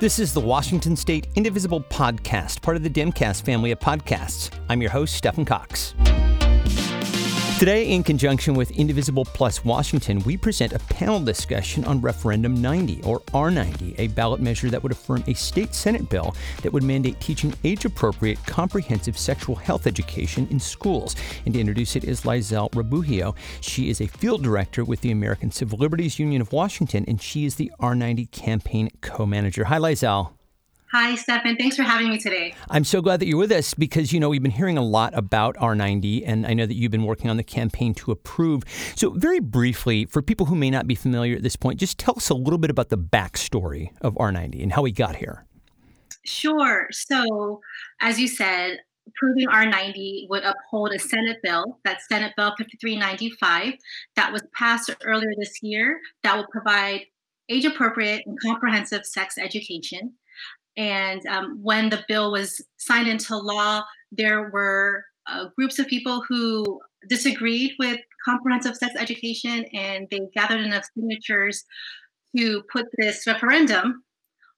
This is the Washington State Indivisible Podcast, part of the Demcast family of podcasts. I'm your host, Stephen Cox. Today, in conjunction with Indivisible Plus Washington, we present a panel discussion on Referendum 90, or R90, a ballot measure that would affirm a state Senate bill that would mandate teaching age appropriate, comprehensive sexual health education in schools. And to introduce it is Lizelle Rabujio. She is a field director with the American Civil Liberties Union of Washington, and she is the R90 campaign co manager. Hi, Lizelle. Hi, Stefan. Thanks for having me today. I'm so glad that you're with us because, you know, we've been hearing a lot about R90, and I know that you've been working on the campaign to approve. So, very briefly, for people who may not be familiar at this point, just tell us a little bit about the backstory of R90 and how we got here. Sure. So, as you said, approving R90 would uphold a Senate bill, that's Senate Bill 5395, that was passed earlier this year, that will provide age appropriate and comprehensive sex education. And um, when the bill was signed into law, there were uh, groups of people who disagreed with comprehensive sex education, and they gathered enough signatures to put this referendum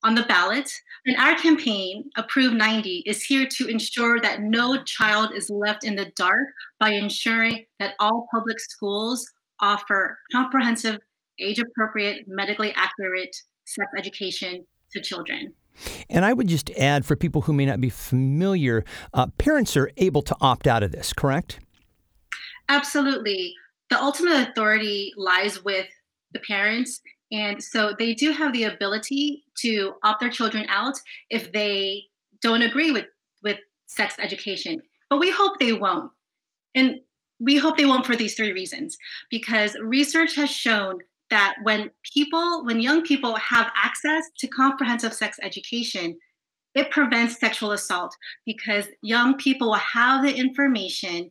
on the ballot. And our campaign, Approve 90, is here to ensure that no child is left in the dark by ensuring that all public schools offer comprehensive, age appropriate, medically accurate sex education to children. And I would just add for people who may not be familiar, uh, parents are able to opt out of this, correct? Absolutely. The ultimate authority lies with the parents. And so they do have the ability to opt their children out if they don't agree with, with sex education. But we hope they won't. And we hope they won't for these three reasons because research has shown that when people, when young people have access to comprehensive sex education, it prevents sexual assault because young people will have the information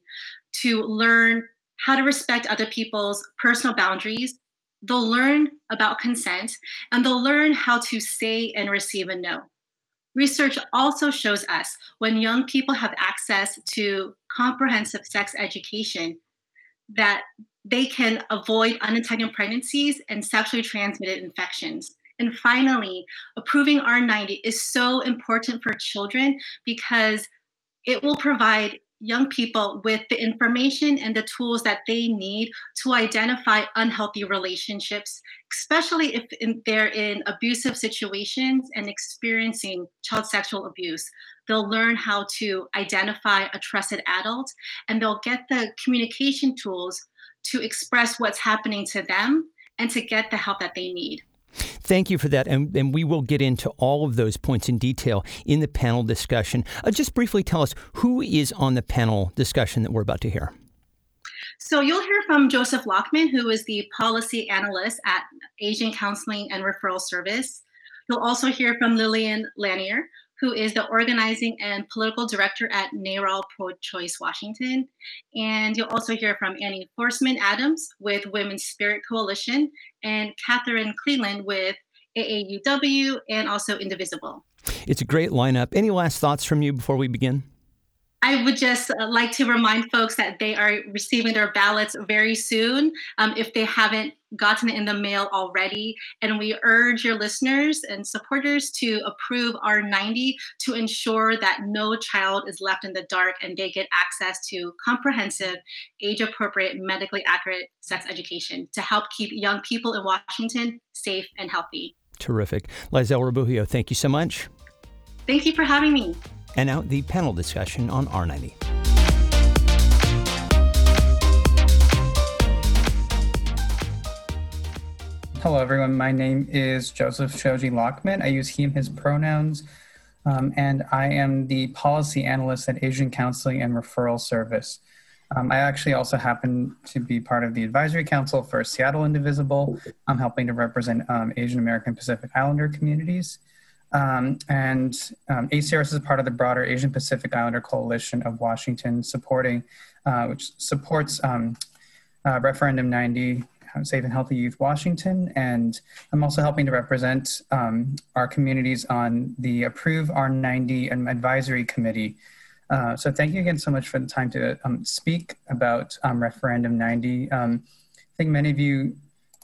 to learn how to respect other people's personal boundaries. They'll learn about consent and they'll learn how to say and receive a no. Research also shows us when young people have access to comprehensive sex education that they can avoid unintended pregnancies and sexually transmitted infections. And finally, approving R90 is so important for children because it will provide young people with the information and the tools that they need to identify unhealthy relationships, especially if in, they're in abusive situations and experiencing child sexual abuse. They'll learn how to identify a trusted adult and they'll get the communication tools to express what's happening to them and to get the help that they need. Thank you for that. And, and, we will get into all of those points in detail in the panel discussion. Uh, just briefly tell us who is on the panel discussion that we're about to hear. So you'll hear from Joseph Lachman, who is the policy analyst at Asian Counseling and Referral Service. You'll also hear from Lillian Lanier, who is the organizing and political director at NARAL Pro Choice Washington. And you'll also hear from Annie Forsman Adams with WomenSpirit Coalition and Katherine Cleland with AAUW and also Indivisible. It's a great lineup. Any last thoughts from you before we begin? I would just uh, like to remind folks that they are receiving their ballots very soon um, if they haven't gotten it in the mail already. And we urge your listeners and supporters to approve R90 to ensure that no child is left in the dark and they get access to comprehensive, age appropriate, medically accurate sex education to help keep young people in Washington safe and healthy. Terrific. Lizelle Rabujio, thank you so much. Thank you for having me and now the panel discussion on R90. Hello, everyone. My name is Joseph Shoji Lachman. I use he and his pronouns, um, and I am the policy analyst at Asian Counseling and Referral Service. Um, I actually also happen to be part of the advisory council for Seattle Indivisible. I'm helping to represent um, Asian American Pacific Islander communities. Um, and um, ACRS is part of the broader Asian Pacific Islander Coalition of Washington, supporting, uh, which supports um, uh, Referendum 90, Safe and Healthy Youth Washington. And I'm also helping to represent um, our communities on the Approve R90 Advisory Committee. Uh, so thank you again so much for the time to um, speak about um, Referendum 90. I think many of you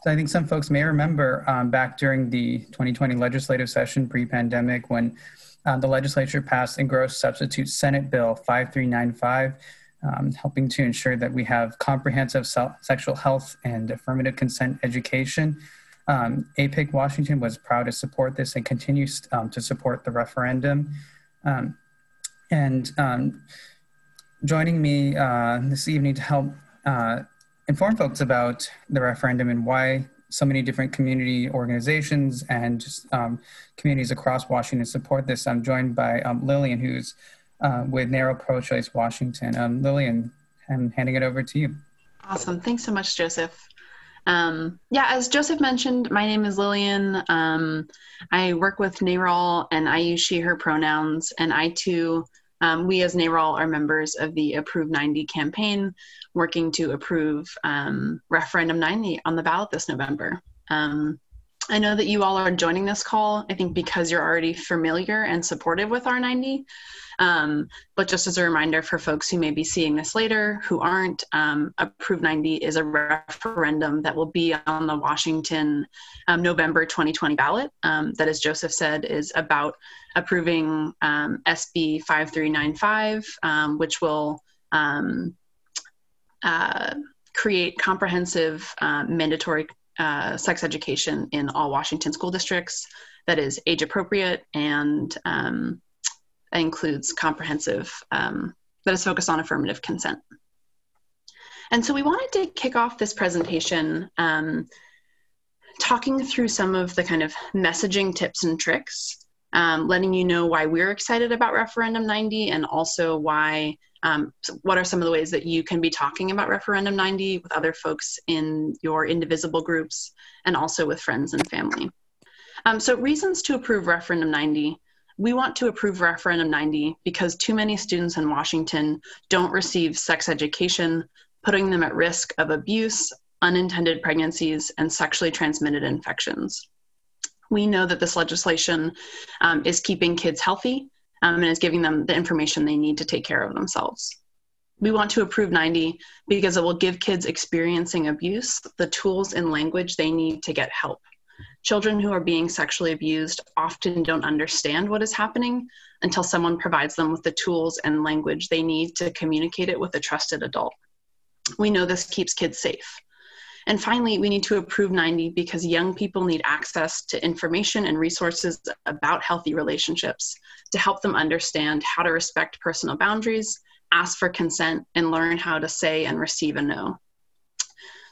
So I think some folks may remember um, back during the 2020 legislative session pre-pandemic when uh, the legislature passed engrossed substitute Senate Bill 5395, um, helping to ensure that we have comprehensive sexual health and affirmative consent education. Um, APIC Washington was proud to support this and continues um, to support the referendum. Um, and joining me uh, this evening to help uh, inform folks about the referendum and why so many different community organizations and just um, communities across Washington support this. I'm joined by um, Lillian, who's uh, with NARAL Pro Choice Washington. Um, Lillian, I'm handing it over to you. Awesome. Thanks so much, Joseph. Um, yeah, as Joseph mentioned, my name is Lillian. Um, I work with NARAL and I use she, her pronouns, and I too um, we as NARAL are members of the Approve 90 campaign, working to approve um, referendum 90 on the ballot this November. Um, I know that you all are joining this call, I think because you're already familiar and supportive with R90. Um, but just as a reminder for folks who may be seeing this later who aren't, um, Approve 90 is a referendum that will be on the Washington um, November 2020 ballot. Um, that, as Joseph said, is about approving um, SB 5395, um, which will uh, create comprehensive uh, mandatory uh, sex education in all Washington school districts that is age appropriate and um, includes comprehensive, um, that is focused on affirmative consent. And so we wanted to kick off this presentation um, talking through some of the kind of messaging tips and tricks, um, letting you know why we're excited about Referendum 90 and also why, um, what are some of the ways that you can be talking about Referendum 90 with other folks in your indivisible groups and also with friends and family. Um, so reasons to approve Referendum 90 we want to approve Referendum 90 because too many students in Washington don't receive sex education, putting them at risk of abuse, unintended pregnancies, and sexually transmitted infections. We know that this legislation um, is keeping kids healthy um, and is giving them the information they need to take care of themselves. We want to approve 90 because it will give kids experiencing abuse the tools and language they need to get help. Children who are being sexually abused often don't understand what is happening until someone provides them with the tools and language they need to communicate it with a trusted adult. We know this keeps kids safe. And finally, we need to approve 90 because young people need access to information and resources about healthy relationships to help them understand how to respect personal boundaries, ask for consent, and learn how to say and receive a no.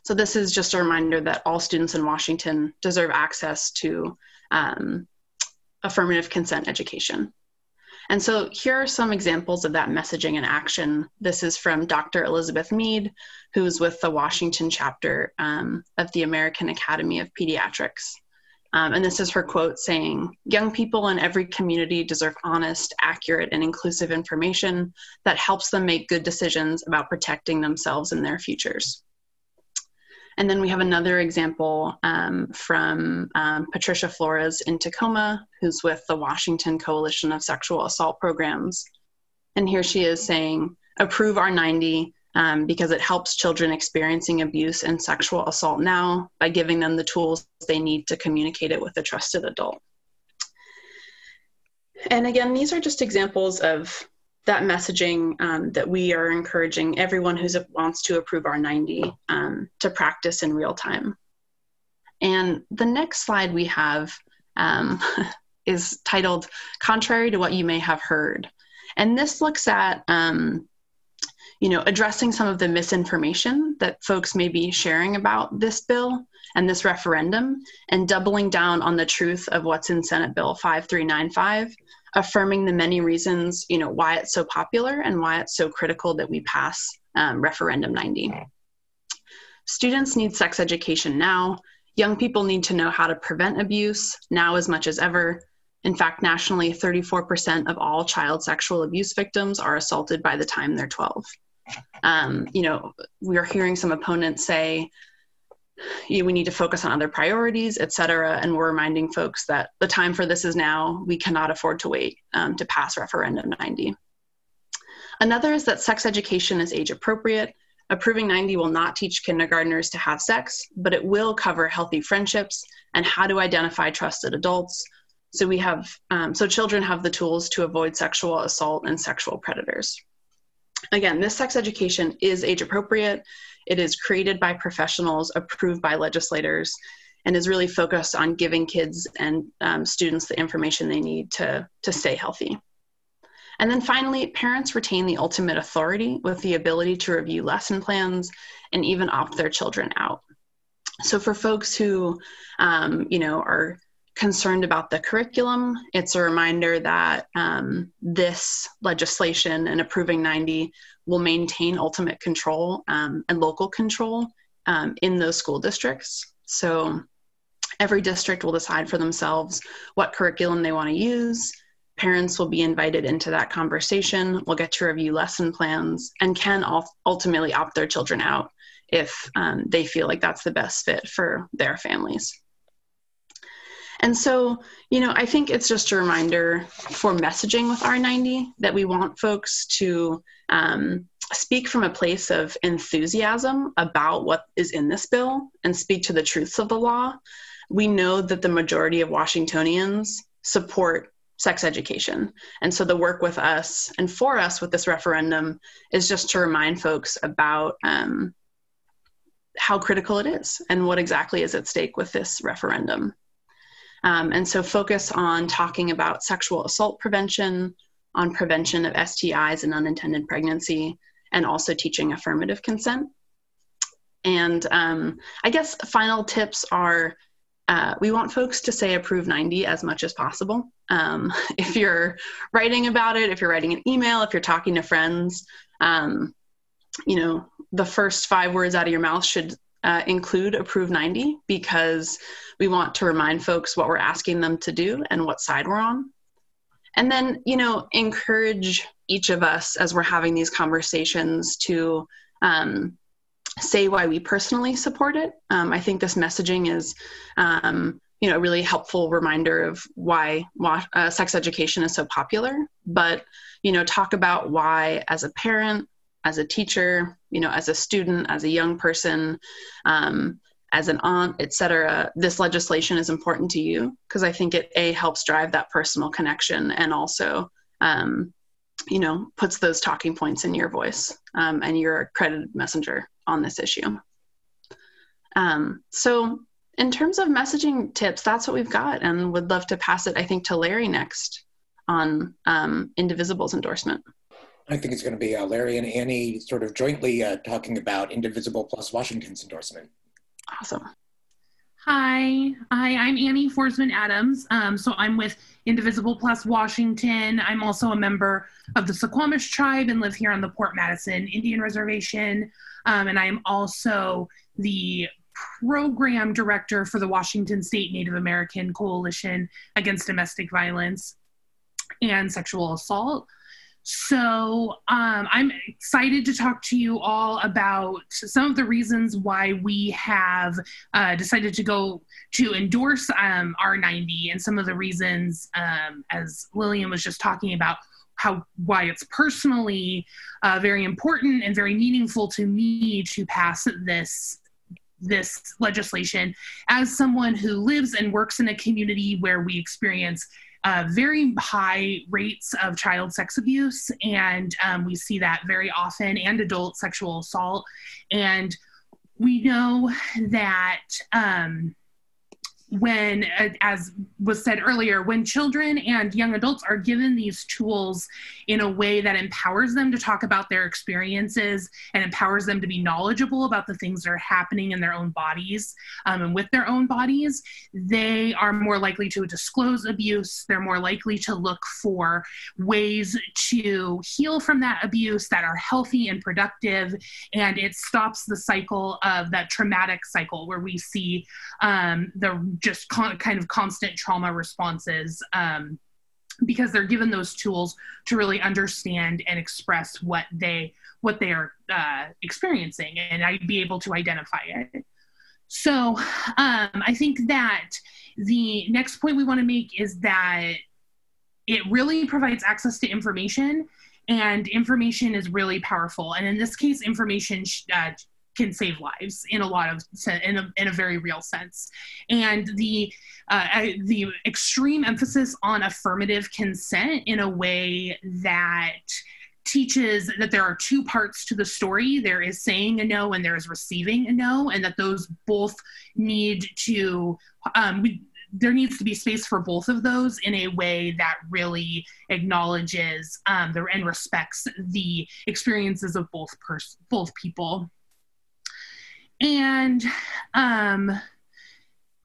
So this is just a reminder that all students in Washington deserve access to um, affirmative consent education. And so here are some examples of that messaging and action. This is from Dr. Elizabeth Mead, who's with the Washington chapter um, of the American Academy of Pediatrics. Um, and this is her quote saying, Young people in every community deserve honest, accurate, and inclusive information that helps them make good decisions about protecting themselves and their futures. And then we have another example um, from um, Patricia Flores in Tacoma, who's with the Washington Coalition of Sexual Assault Programs. And here she is saying, approve R90 um, because it helps children experiencing abuse and sexual assault now by giving them the tools they need to communicate it with a trusted adult. And again, these are just examples of that messaging um, that we are encouraging everyone who wants to approve R90 um, to practice in real time. And the next slide we have um, is titled Contrary to What You May Have Heard. And this looks at, um, you know, addressing some of the misinformation that folks may be sharing about this bill and this referendum and doubling down on the truth of what's in Senate Bill 5395 affirming the many reasons, you know, why it's so popular and why it's so critical that we pass um, referendum 90. Students need sex education now. Young people need to know how to prevent abuse now as much as ever. In fact, nationally, 34% of all child sexual abuse victims are assaulted by the time they're 12. Um, you know, we are hearing some opponents say, we need to focus on other priorities, et cetera. And we're reminding folks that the time for this is now. We cannot afford to wait um, to pass referendum 90. Another is that sex education is age appropriate. Approving 90 will not teach kindergartners to have sex, but it will cover healthy friendships and how to identify trusted adults. So we have, um, so children have the tools to avoid sexual assault and sexual predators. Again, this sex education is age appropriate. It is created by professionals, approved by legislators, and is really focused on giving kids and um, students the information they need to, to stay healthy. And then finally, parents retain the ultimate authority with the ability to review lesson plans and even opt their children out. So for folks who, um, you know, are concerned about the curriculum, it's a reminder that um, this legislation and approving 90 will maintain ultimate control um, and local control um, in those school districts. So every district will decide for themselves what curriculum they want to use Parents will be invited into that conversation, will get to review lesson plans, and can ultimately opt their children out if um, they feel like that's the best fit for their families. And so, you know, I think it's just a reminder for messaging with R90 that we want folks to um, speak from a place of enthusiasm about what is in this bill and speak to the truths of the law. We know that the majority of Washingtonians support sex education. And so the work with us and for us with this referendum is just to remind folks about um, how critical it is and what exactly is at stake with this referendum. Um, and so focus on talking about sexual assault prevention, on prevention of STIs and unintended pregnancy, and also teaching affirmative consent. And um, I guess final tips are uh, we want folks to say approve 90 as much as possible. Um, if you're writing about it, if you're writing an email, if you're talking to friends, um, you know, the first five words out of your mouth should uh, include approve 90 because we want to remind folks what we're asking them to do and what side we're on. And then, you know, encourage each of us as we're having these conversations to um, say why we personally support it. Um, I think this messaging is, um, you know, a really helpful reminder of why uh, sex education is so popular. But you know, talk about why, as a parent, as a teacher, you know, as a student, as a young person, um, as an aunt, etc. This legislation is important to you because I think it a helps drive that personal connection and also um, you know puts those talking points in your voice um, and you're a credited messenger on this issue. Um, so, in terms of messaging tips, that's what we've got, and would love to pass it, I think, to Larry next on um, Indivisible's endorsement. I think it's going to be uh, Larry and Annie sort of jointly uh, talking about Indivisible plus Washington's endorsement. Awesome. Hi, hi, I'm Annie Forsman Adams. Um, so I'm with Indivisible Plus Washington. I'm also a member of the Suquamish tribe and live here on the Port Madison Indian Reservation. Um, and I am also the program director for the Washington State Native American Coalition Against Domestic Violence and Sexual Assault. So um, I'm excited to talk to you all about some of the reasons why we have uh, decided to go to endorse um, R90 and some of the reasons, um, as Lillian was just talking about, how why it's personally uh, very important and very meaningful to me to pass this this legislation. As someone who lives and works in a community where we experience uh, very high rates of child sex abuse. And um, we see that very often and adult sexual assault. And we know that um, when, uh, as was said earlier, when children and young adults are given these tools in a way that empowers them to talk about their experiences and empowers them to be knowledgeable about the things that are happening in their own bodies um, and with their own bodies, they are more likely to disclose abuse. They're more likely to look for ways to heal from that abuse that are healthy and productive. And it stops the cycle of that traumatic cycle where we see um, the just con- kind of constant trauma responses um, because they're given those tools to really understand and express what they what they are uh, experiencing and I'd be able to identify it. So um, I think that the next point we want to make is that it really provides access to information and information is really powerful. And in this case, information uh, can save lives in a lot of in a, in a very real sense. And the uh, the extreme emphasis on affirmative consent in a way that teaches that there are two parts to the story. There is saying a no and there is receiving a no and that those both need to um, there needs to be space for both of those in a way that really acknowledges um, the, and respects the experiences of both pers- both people and um,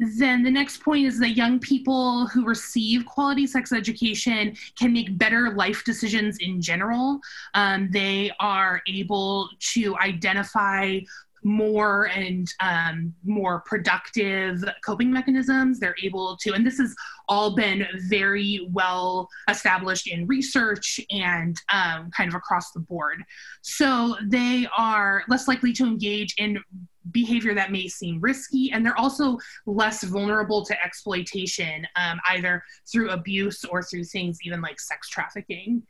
then the next point is that young people who receive quality sex education can make better life decisions in general. Um, they are able to identify more and um, more productive coping mechanisms. They're able to, and this has all been very well established in research and um, kind of across the board. So they are less likely to engage in behavior that may seem risky, and they're also less vulnerable to exploitation, um, either through abuse or through things even like sex trafficking.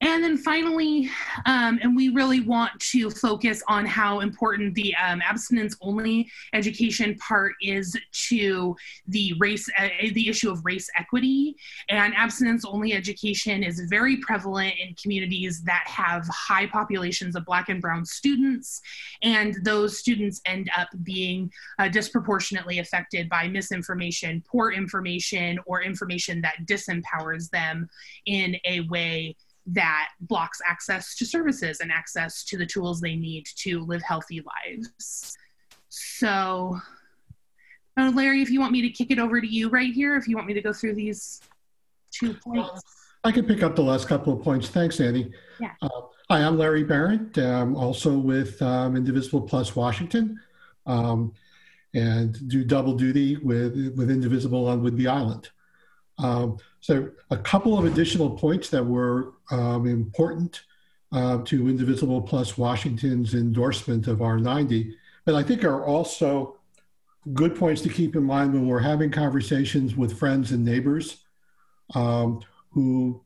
And then finally, um, and we really want to focus on how important the um, abstinence only education part is to the race, uh, the issue of race equity. And abstinence only education is very prevalent in communities that have high populations of Black and Brown students. And those students end up being uh, disproportionately affected by misinformation, poor information, or information that disempowers them in a way that blocks access to services and access to the tools they need to live healthy lives. So, uh, Larry, if you want me to kick it over to you right here, if you want me to go through these two points. I can pick up the last couple of points. Thanks, Andy. Yeah. Uh, hi, I'm Larry Behrendt, um, also with um, Indivisible Plus Washington, um, and do double duty with, with Indivisible on Whidbey Island. Um, so a couple of additional points that were um, important uh, to Indivisible Plus Washington's endorsement of R90, but I think are also good points to keep in mind when we're having conversations with friends and neighbors um, who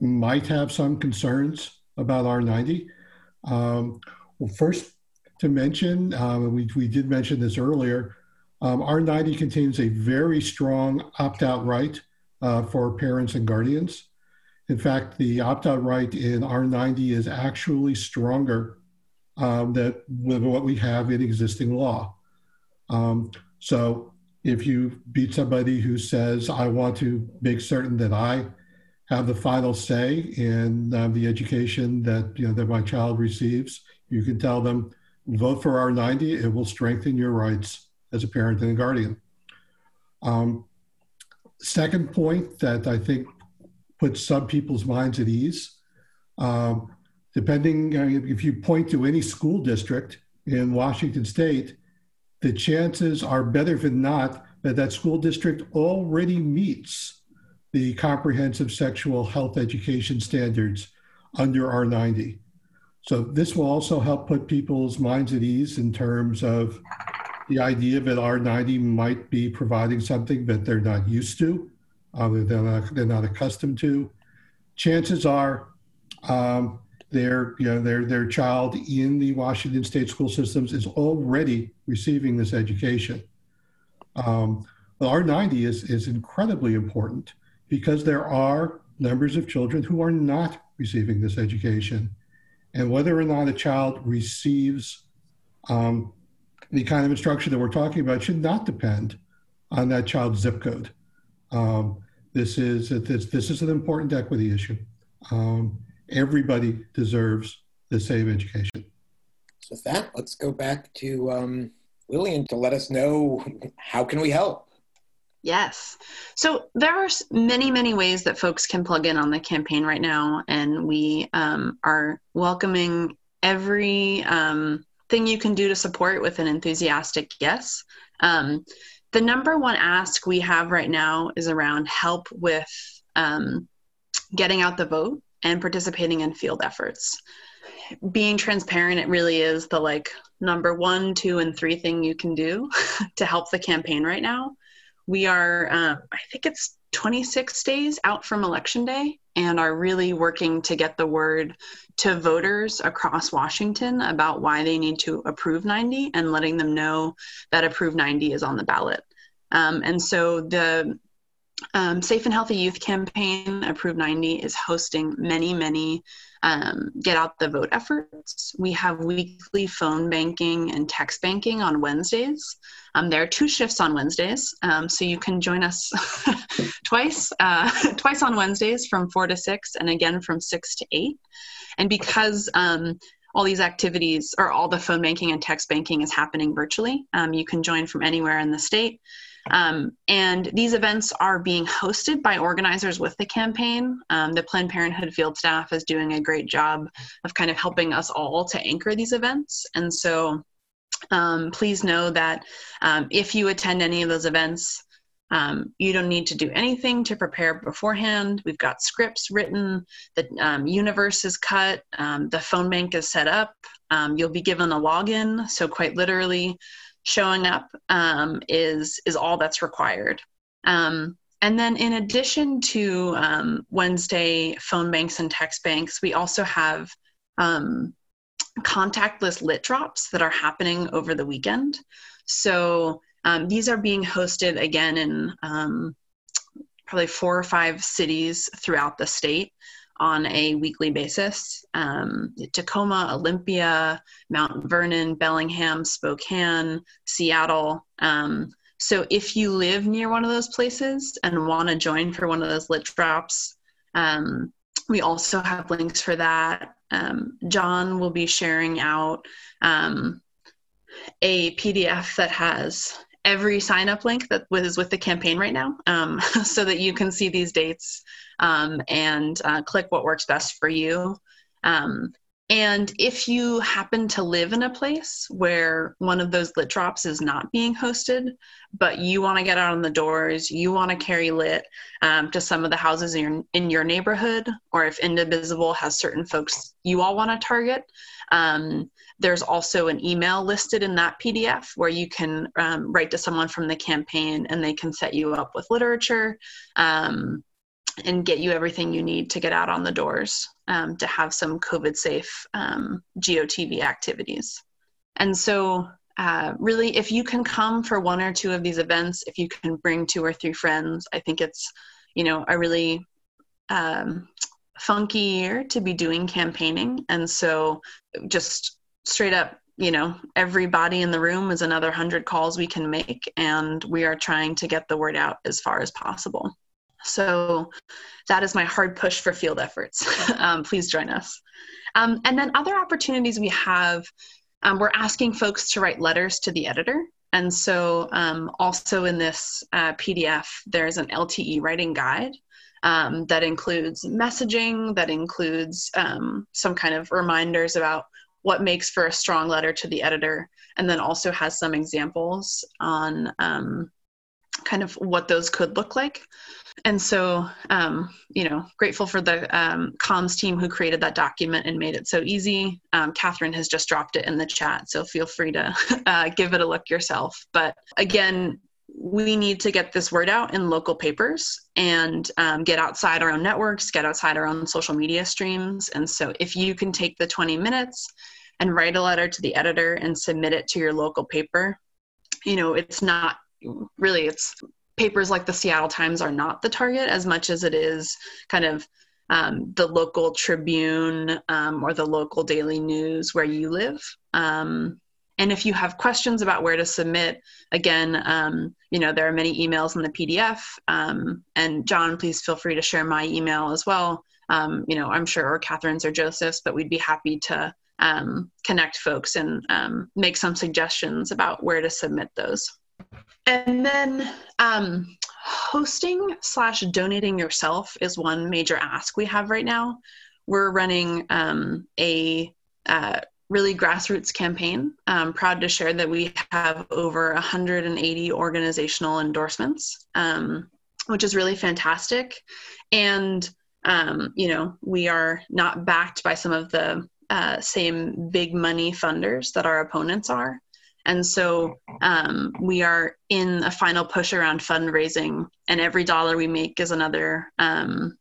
might have some concerns about R90. Um, well, first to mention, um, we, we did mention this earlier, um, R90 contains a very strong opt out right uh, for parents and guardians. In fact, the opt out right in R90 is actually stronger um, than what we have in existing law. Um, so if you beat somebody who says, I want to make certain that I have the final say in um, the education that, you know, that my child receives, you can tell them, vote for R90. It will strengthen your rights as a parent and a guardian. Um, second point that I think puts some people's minds at ease. Um, depending, if you point to any school district in Washington state, the chances are better than not that that school district already meets the comprehensive sexual health education standards under R90. So this will also help put people's minds at ease in terms of the idea that R90 might be providing something that they're not used to, uh, they're, not, they're not accustomed to. Chances are um, their, you know, their, their child in the Washington state school systems is already receiving this education. Um, R90 is, is incredibly important because there are numbers of children who are not receiving this education. And whether or not a child receives um, the kind of instruction that we're talking about should not depend on that child's zip code. Um, this is this, this is an important equity issue. Um, everybody deserves the same education. So with that, let's go back to um, Lillian to let us know how can we help. Yes. So there are many, many ways that folks can plug in on the campaign right now, and we um, are welcoming every um, thing you can do to support with an enthusiastic yes. Um, the number one ask we have right now is around help with um, getting out the vote and participating in field efforts. Being transparent, it really is the like number one, two, and three thing you can do to help the campaign right now. We are, uh, I think it's 26 days out from election day and are really working to get the word to voters across Washington about why they need to approve 90 and letting them know that approve 90 is on the ballot. Um, and so the um, Safe and Healthy Youth Campaign, Approve 90, is hosting many, many um, get out the vote efforts. We have weekly phone banking and text banking on Wednesdays. Um, there are two shifts on Wednesdays, um, so you can join us twice, uh, twice on Wednesdays from four to six, and again from six to eight. And because um, all these activities or all the phone banking and text banking is happening virtually, um, you can join from anywhere in the state. Um, and these events are being hosted by organizers with the campaign. Um, the Planned Parenthood field staff is doing a great job of kind of helping us all to anchor these events. And so um, please know that um, if you attend any of those events, um, you don't need to do anything to prepare beforehand. We've got scripts written, the um, universe is cut, the phone bank is set up. you'll be given a login. So, quite literally, showing up um, is is all that's required. Um, and then, in addition to um, Wednesday phone banks and text banks, we also have um, contactless lit drops that are happening over the weekend. So um, these are being hosted again in um, probably four or five cities throughout the state on a weekly basis. Um, Tacoma, Olympia, Mount Vernon, Bellingham, Spokane, Seattle. Um, so if you live near one of those places and want to join for one of those lit drops, um, we also have links for that. Um, John will be sharing out um, a PDF that has every sign up link that is with the campaign right now um, so that you can see these dates um, and uh, click what works best for you. Um, and if you happen to live in a place where one of those lit drops is not being hosted, but you want to get out on the doors, you want to carry lit um, to some of the houses in your, in your neighborhood, or if Indivisible has certain folks you all want to target, um, there's also an email listed in that PDF where you can um, write to someone from the campaign and they can set you up with literature um, and get you everything you need to get out on the doors um, to have some COVID safe um, GOTV activities. And so, uh, really, if you can come for one or two of these events, if you can bring two or three friends, I think it's, you know, a really um, funky year to be doing campaigning. And so, just straight up you know everybody in the room is another 100 calls we can make and we are trying to get the word out as far as possible so that is my hard push for field efforts. Um, please join us. Um, and then other opportunities we have um, we're asking folks to write letters to the editor. And so um, also in this uh, pdf there's an lte writing guide um, that includes messaging that includes um, some kind of reminders about what makes for a strong letter to the editor, and then also has some examples on kind of what those could look like. And so, um, you know, grateful for the um, comms team who created that document and made it so easy. Um, Katherine has just dropped it in the chat, so feel free to uh, give it a look yourself. But again, we need to get this word out in local papers and um, get outside our own networks, get outside our own social media streams. And so, if you can take the 20 minutes and write a letter to the editor and submit it to your local paper, you know, it's not really, it's papers like the Seattle Times are not the target as much as it is kind of um, the local Tribune um, or the local daily news where you live. Um, and if you have questions about where to submit, again, um, you know, there are many emails in the PDF. Um, and John, please feel free to share my email as well. Um, you know, I'm sure, or Katherine's or Joseph's, but we'd be happy to connect folks and make some suggestions about where to submit those. And then um, hosting slash donating yourself is one major ask we have right now. We're running um, a uh, really grassroots campaign. I'm proud to share that we have over 180 organizational endorsements, um, which is really fantastic. And um, you know, we are not backed by some of the uh, same big money funders that our opponents are. And so um, we are in a final push around fundraising, and every dollar we make is another, um,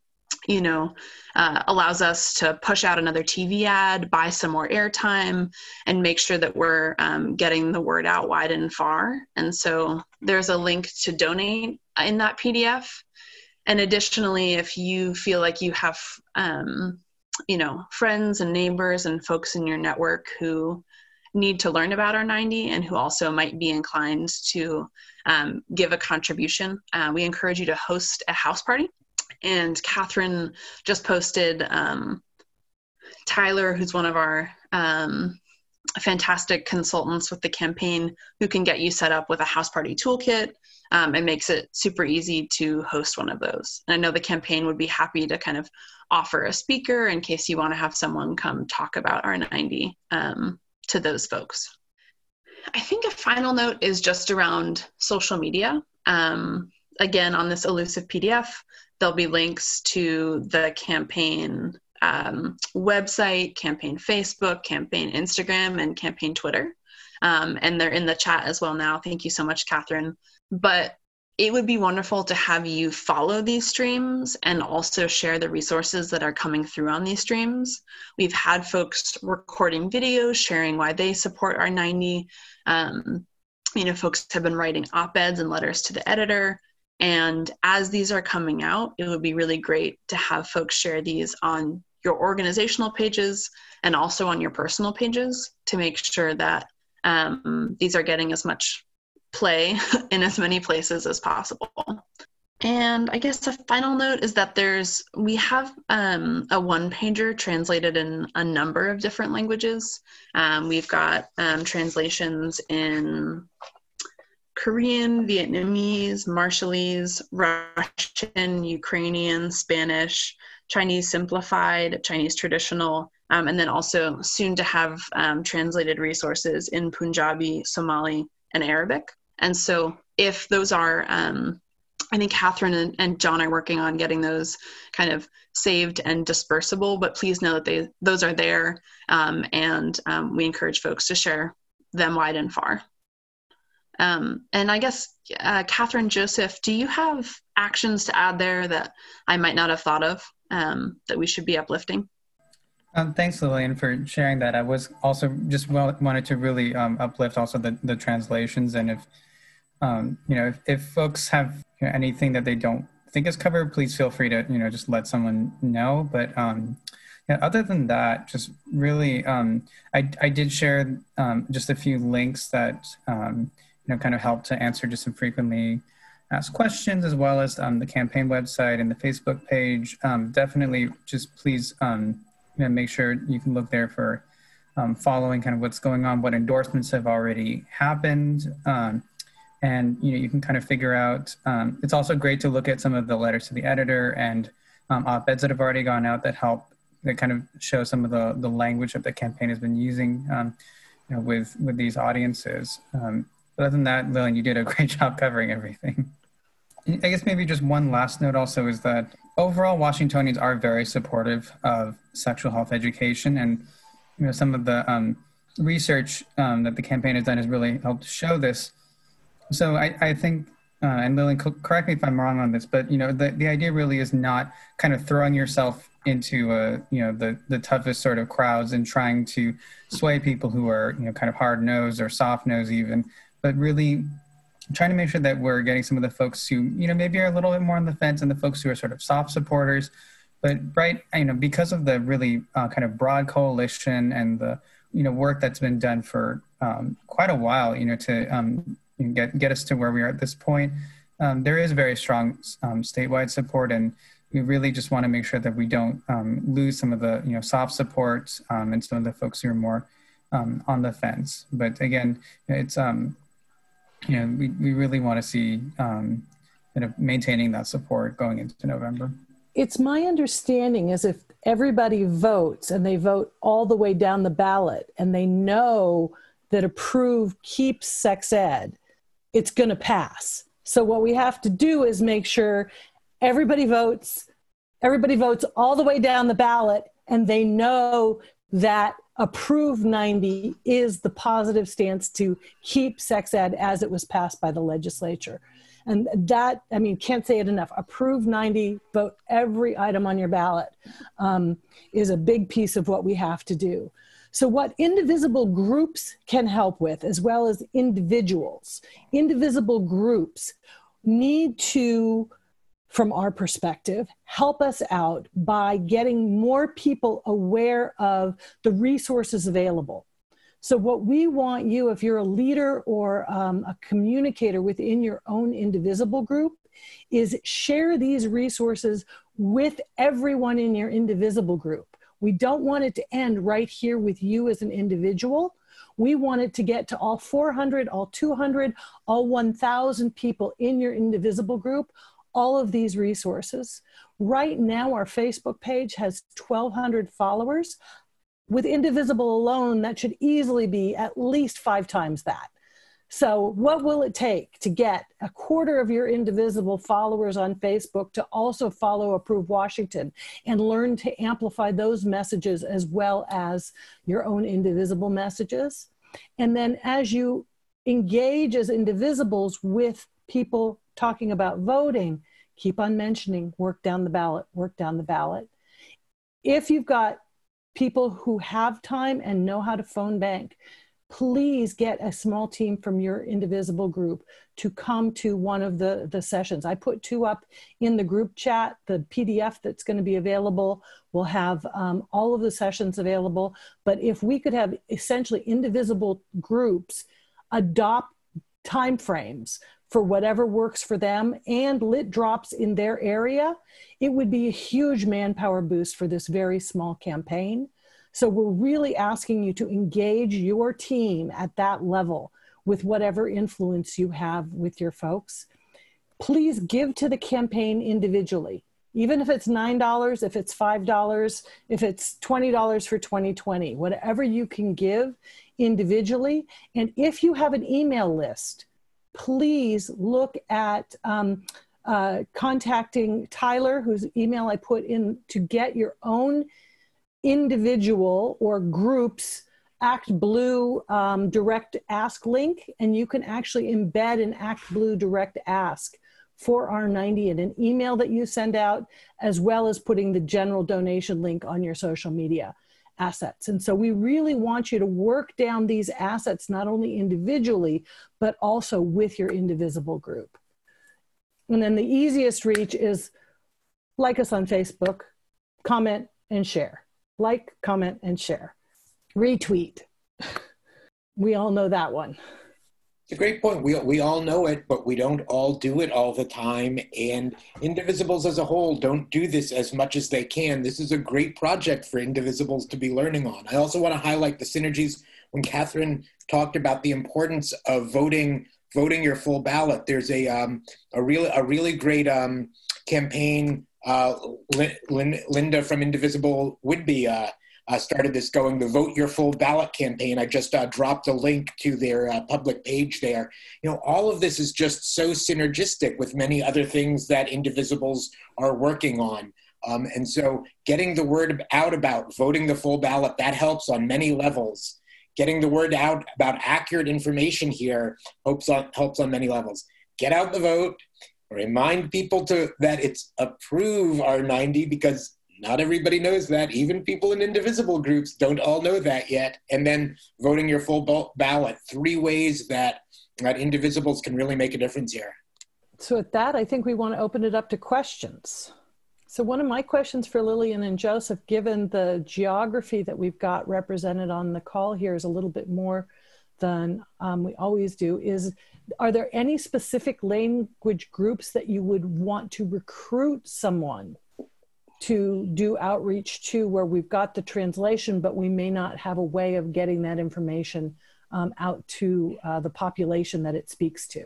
you know, uh, allows us to push out another TV ad, buy some more airtime, and make sure that we're um, getting the word out wide and far. And so there's a link to donate in that PDF. And additionally, if you feel like you have, um, you know, friends and neighbors and folks in your network who need to learn about R90 and who also might be inclined to um, give a contribution, uh, we encourage you to host a house party. And Katherine just posted um, Tyler, who's one of our um, fantastic consultants with the campaign, who can get you set up with a house party toolkit um, and makes it super easy to host one of those. And I know the campaign would be happy to kind of offer a speaker in case you want to have someone come talk about R90 um, to those folks. I think a final note is just around social media. Um, again, on this elusive PDF, there'll be links to the campaign um, website, campaign Facebook, campaign Instagram, and campaign Twitter. Um, and they're in the chat as well now. Thank you so much, Katherine. But it would be wonderful to have you follow these streams and also share the resources that are coming through on these streams. We've had folks recording videos, sharing why they support R90. Um, you know, folks have been writing op eds and letters to the editor. And as these are coming out, it would be really great to have folks share these on your organizational pages and also on your personal pages to make sure that um, these are getting as much play in as many places as possible. And I guess a final note is that there's we have um, a one pager translated in a number of different languages. Um, we've got um, translations in Korean, Vietnamese, Marshallese, Russian, Ukrainian, Spanish, Chinese simplified, Chinese traditional, um, and then also soon to have um, translated resources in Punjabi, Somali, and Arabic. And so if those are, um, I think Katherine and, and, John are working on getting those kind of saved and dispersible, but please know that they those are there, um, and um, we encourage folks to share them wide and far. Um, and I guess, uh, Katherine Joseph, do you have actions to add there that I might not have thought of um, that we should be uplifting? Um, thanks, Lillian, for sharing that. I was also just well, wanted to really um, uplift also the, the translations and if um, you know, if, if folks have you know, anything that they don't think is covered, please feel free to, you know, just let someone know. But um, yeah, other than that, just really, um, I, I did share um, just a few links that, um, you know, kind of help to answer just some frequently asked questions, as well as um, the campaign website and the Facebook page. Um, definitely just please, um, you know, make sure you can look there for um, following kind of what's going on, what endorsements have already happened. Um, and you know you can kind of figure out um, it's also great to look at some of the letters to the editor and um, op-eds that have already gone out that help that kind of show some of the, the language that the campaign has been using um, you know, with with these audiences. Um, other than that lillian you did a great job covering everything. I guess maybe just one last note also is that overall washingtonians are very supportive of sexual health education. And you know some of the um, research um, that the campaign has done has really helped show this so I, I think, uh, and Lillian, correct me if I'm wrong on this, but you know, the, the idea really is not kind of throwing yourself into a, you know, the, the toughest sort of crowds and trying to sway people who are, you know, kind of hard nosed or soft nosed even, but really trying to make sure that we're getting some of the folks who, you know, maybe are a little bit more on the fence and the folks who are sort of soft supporters, but right, you know, because of the really uh, kind of broad coalition and the, you know, work that's been done for um, quite a while, you know, to um, get get us to where we are at this point. Um, there is very strong um, statewide support, and we really just want to make sure that we don't um, lose some of the you know soft support um, and some of the folks who are more um, on the fence. But again, it's um, you know we, we really want to see kind of maintaining that support going into November. It's my understanding as if everybody votes and they vote all the way down the ballot and they know that approve keeps sex ed it's going to pass. So what we have to do is make sure everybody votes, everybody votes all the way down the ballot, and they know that approve 90 is the positive stance to keep sex ed as it was passed by the legislature. And that, I mean, can't say it enough. Approve 90, vote every item on your ballot um, is a big piece of what we have to do. So, what indivisible groups can help with, as well as individuals, indivisible groups need to from our perspective, help us out by getting more people aware of the resources available. So, what we want you, if you're a leader or um, a communicator within your own indivisible group, is share these resources with everyone in your indivisible group. We don't want it to end right here with you as an individual. We want it to get to all 400, all 200, all 1,000 people in your indivisible group all of these resources. Right now, our Facebook page has 1,200 followers. With Indivisible alone, that should easily be at least five times that. So, what will it take to get a quarter of your Indivisible followers on Facebook to also follow Approve Washington and learn to amplify those messages as well as your own Indivisible messages? And then, as you engage as indivisibles with people talking about voting, keep on mentioning work down the ballot, work down the ballot. If you've got people who have time and know how to phone bank, please get a small team from your indivisible group to come to one of the, the sessions. I put two up in the group chat. The PDF that's going to be available will have um, all of the sessions available. But if we could have essentially indivisible groups adopt timeframes for whatever works for them and lit drops in their area, it would be a huge manpower boost for this very small campaign. So we're really asking you to engage your team at that level with whatever influence you have with your folks. Please give to the campaign individually. Even if it's $9, if it's $5, if it's $20 for 2020, whatever you can give individually. And if you have an email list, please look at um, uh, contacting Tyler, whose email I put in, to get your own individual or groups Act Blue um, Direct Ask link, and you can actually embed an Act Blue Direct Ask for R90 in an email that you send out, as well as putting the general donation link on your social media assets. And so we really want you to work down these assets, not only individually, but also with your indivisible group. And then the easiest reach is like us on Facebook, comment and share. Like, comment, and share. Retweet. we all know that one. It's a great point. We, we all know it, but we don't all do it all the time. And Indivisibles as a whole don't do this as much as they can. This is a great project for Indivisibles to be learning on. I also want to highlight the synergies when Katherine talked about the importance of voting voting your full ballot. There's a um, a really a really great um, campaign. Uh, Linda from Indivisible would be uh, uh, started this going the vote your full ballot campaign. I just uh, dropped a link to their uh, public page there. You know all of this is just so synergistic with many other things that indivisibles are working on. Um, and so getting the word out about voting the full ballot that helps on many levels. Getting the word out about accurate information here helps on, helps on many levels. Get out the vote remind people to that it's approve r90 because not everybody knows that. Even people in indivisible groups don't all know that yet. And then voting your full ballot. Three ways that, that indivisibles can really make a difference here. So, with that, I think we want to open it up to questions. So, one of my questions for Lillian and Joseph, given the geography that we've got represented on the call here, is a little bit more than um, we always do. Is are there any specific language groups that you would want to recruit someone to do outreach to where we've got the translation, but we may not have a way of getting that information um, out to uh, the population that it speaks to?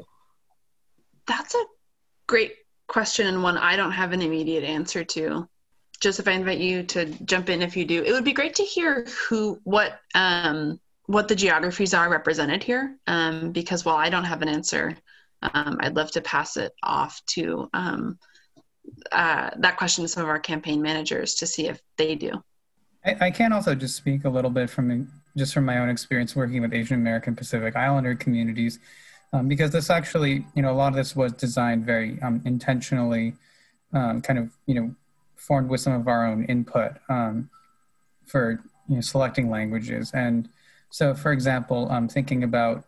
That's a great question and one I don't have an immediate answer to. Joseph, I invite you to jump in if you do. It would be great to hear who, what, um, what the geographies are represented here, um, because while I don't have an answer, um, I'd love to pass it off to um, uh, that question to some of our campaign managers to see if they do. I, I can also just speak a little bit from just from my own experience working with Asian American Pacific Islander communities, um, because this actually, you know, a lot of this was designed very um, intentionally, um, kind of, you know, formed with some of our own input um, for you know, selecting languages. And so, for example, I'm thinking about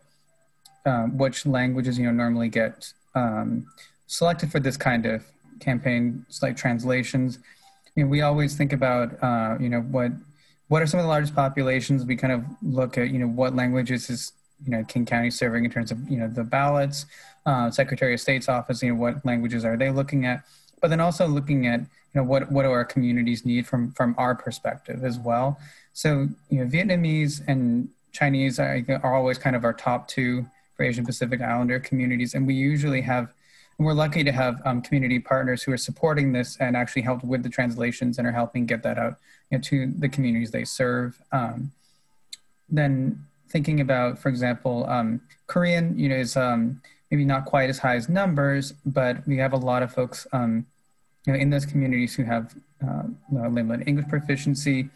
um, which languages you know normally get um, selected for this kind of campaign, like translations. You know, we always think about uh, you know what what are some of the largest populations. We kind of look at you know what languages is you know King County serving in terms of you know the ballots. Uh, Secretary of State's office, you know what languages are they looking at? But then also looking at you know what what do our communities need from from our perspective as well. So you know Vietnamese and Chinese are, are always kind of our top two for Asian Pacific Islander communities, and we usually have. We're lucky to have um, community partners who are supporting this and actually helped with the translations and are helping get that out you know, to the communities they serve. Um, then thinking about, for example, um, Korean, you know, is um, maybe not quite as high as numbers, but we have a lot of folks, um, you know, in those communities who have uh, limited English proficiency.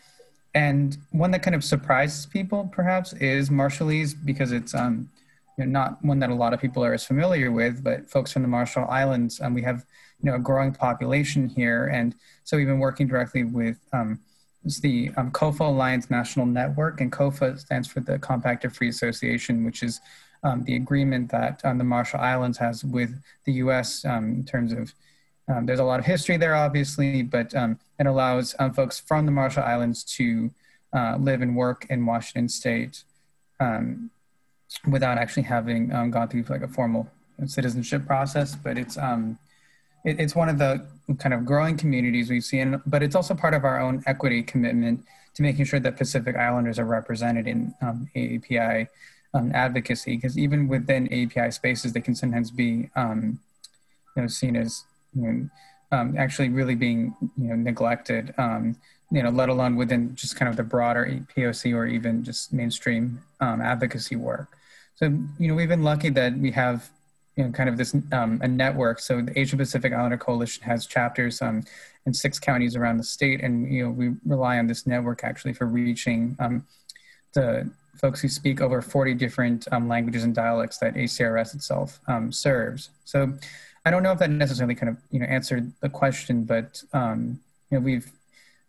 And one that kind of surprises people, perhaps, is Marshallese because it's um, you know, not one that a lot of people are as familiar with, but folks from the Marshall Islands, um, we have you know a growing population here, and so we've been working directly with um, the um, COFA Alliance National Network, and COFA stands for the Compact of Free Association, which is um, the agreement that um, the Marshall Islands has with the U.S. Um, in terms of um, there's a lot of history there, obviously, but um, it allows um, folks from the Marshall Islands to uh, live and work in Washington State um, without actually having um, gone through like a formal citizenship process. But it's um, it, it's one of the kind of growing communities we've seen, but it's also part of our own equity commitment to making sure that Pacific Islanders are represented in AAPI advocacy. Because even within AAPI spaces, they can sometimes be you know seen as you know, um, actually really being you know neglected. Um, you know, let alone within just kind of the broader POC or even just mainstream um, advocacy work. So, you know, we've been lucky that we have, you know, kind of this um, a network. So the Asia Pacific Islander Coalition has chapters um, in six counties around the state, and you know, we rely on this network actually for reaching um, the folks who speak over 40 different languages and dialects that ACRS itself serves. So, I don't know if that necessarily kind of you know answered the question, but um, you know, we've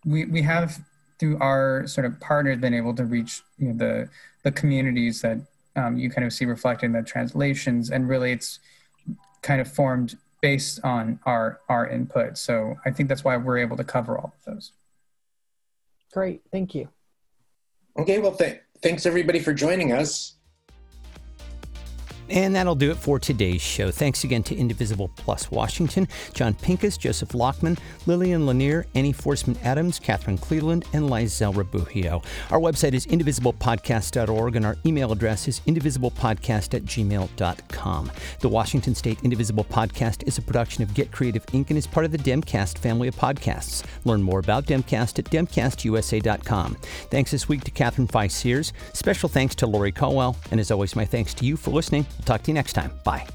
we we have through our sort of partners been able to reach you know, the the communities that um, you kind of see reflected in the translations, and really it's kind of formed based on our our input. So I think that's why we're able to cover all of those. Great, thank you. Okay, well, th- thanks everybody for joining us. And that'll do it for today's show. Thanks again to Indivisible Plus Washington, John Pincus, Joseph Lachman, Lillian Lanier, Annie Forsman Adams, Katherine Cleland, and Lizelle Rabujio. Our website is indivisiblepodcast.org, and our email address is indivisiblepodcast at gmail.com. The Washington State Indivisible Podcast is a production of Get Creative Inc. and is part of the Demcast family of podcasts. Learn more about Demcast at demcastusa.com. Thanks this week to Catherine Fye Sears. Special thanks to Lori Caldwell, and as always, my thanks to you for listening. Talk to you next time. Bye.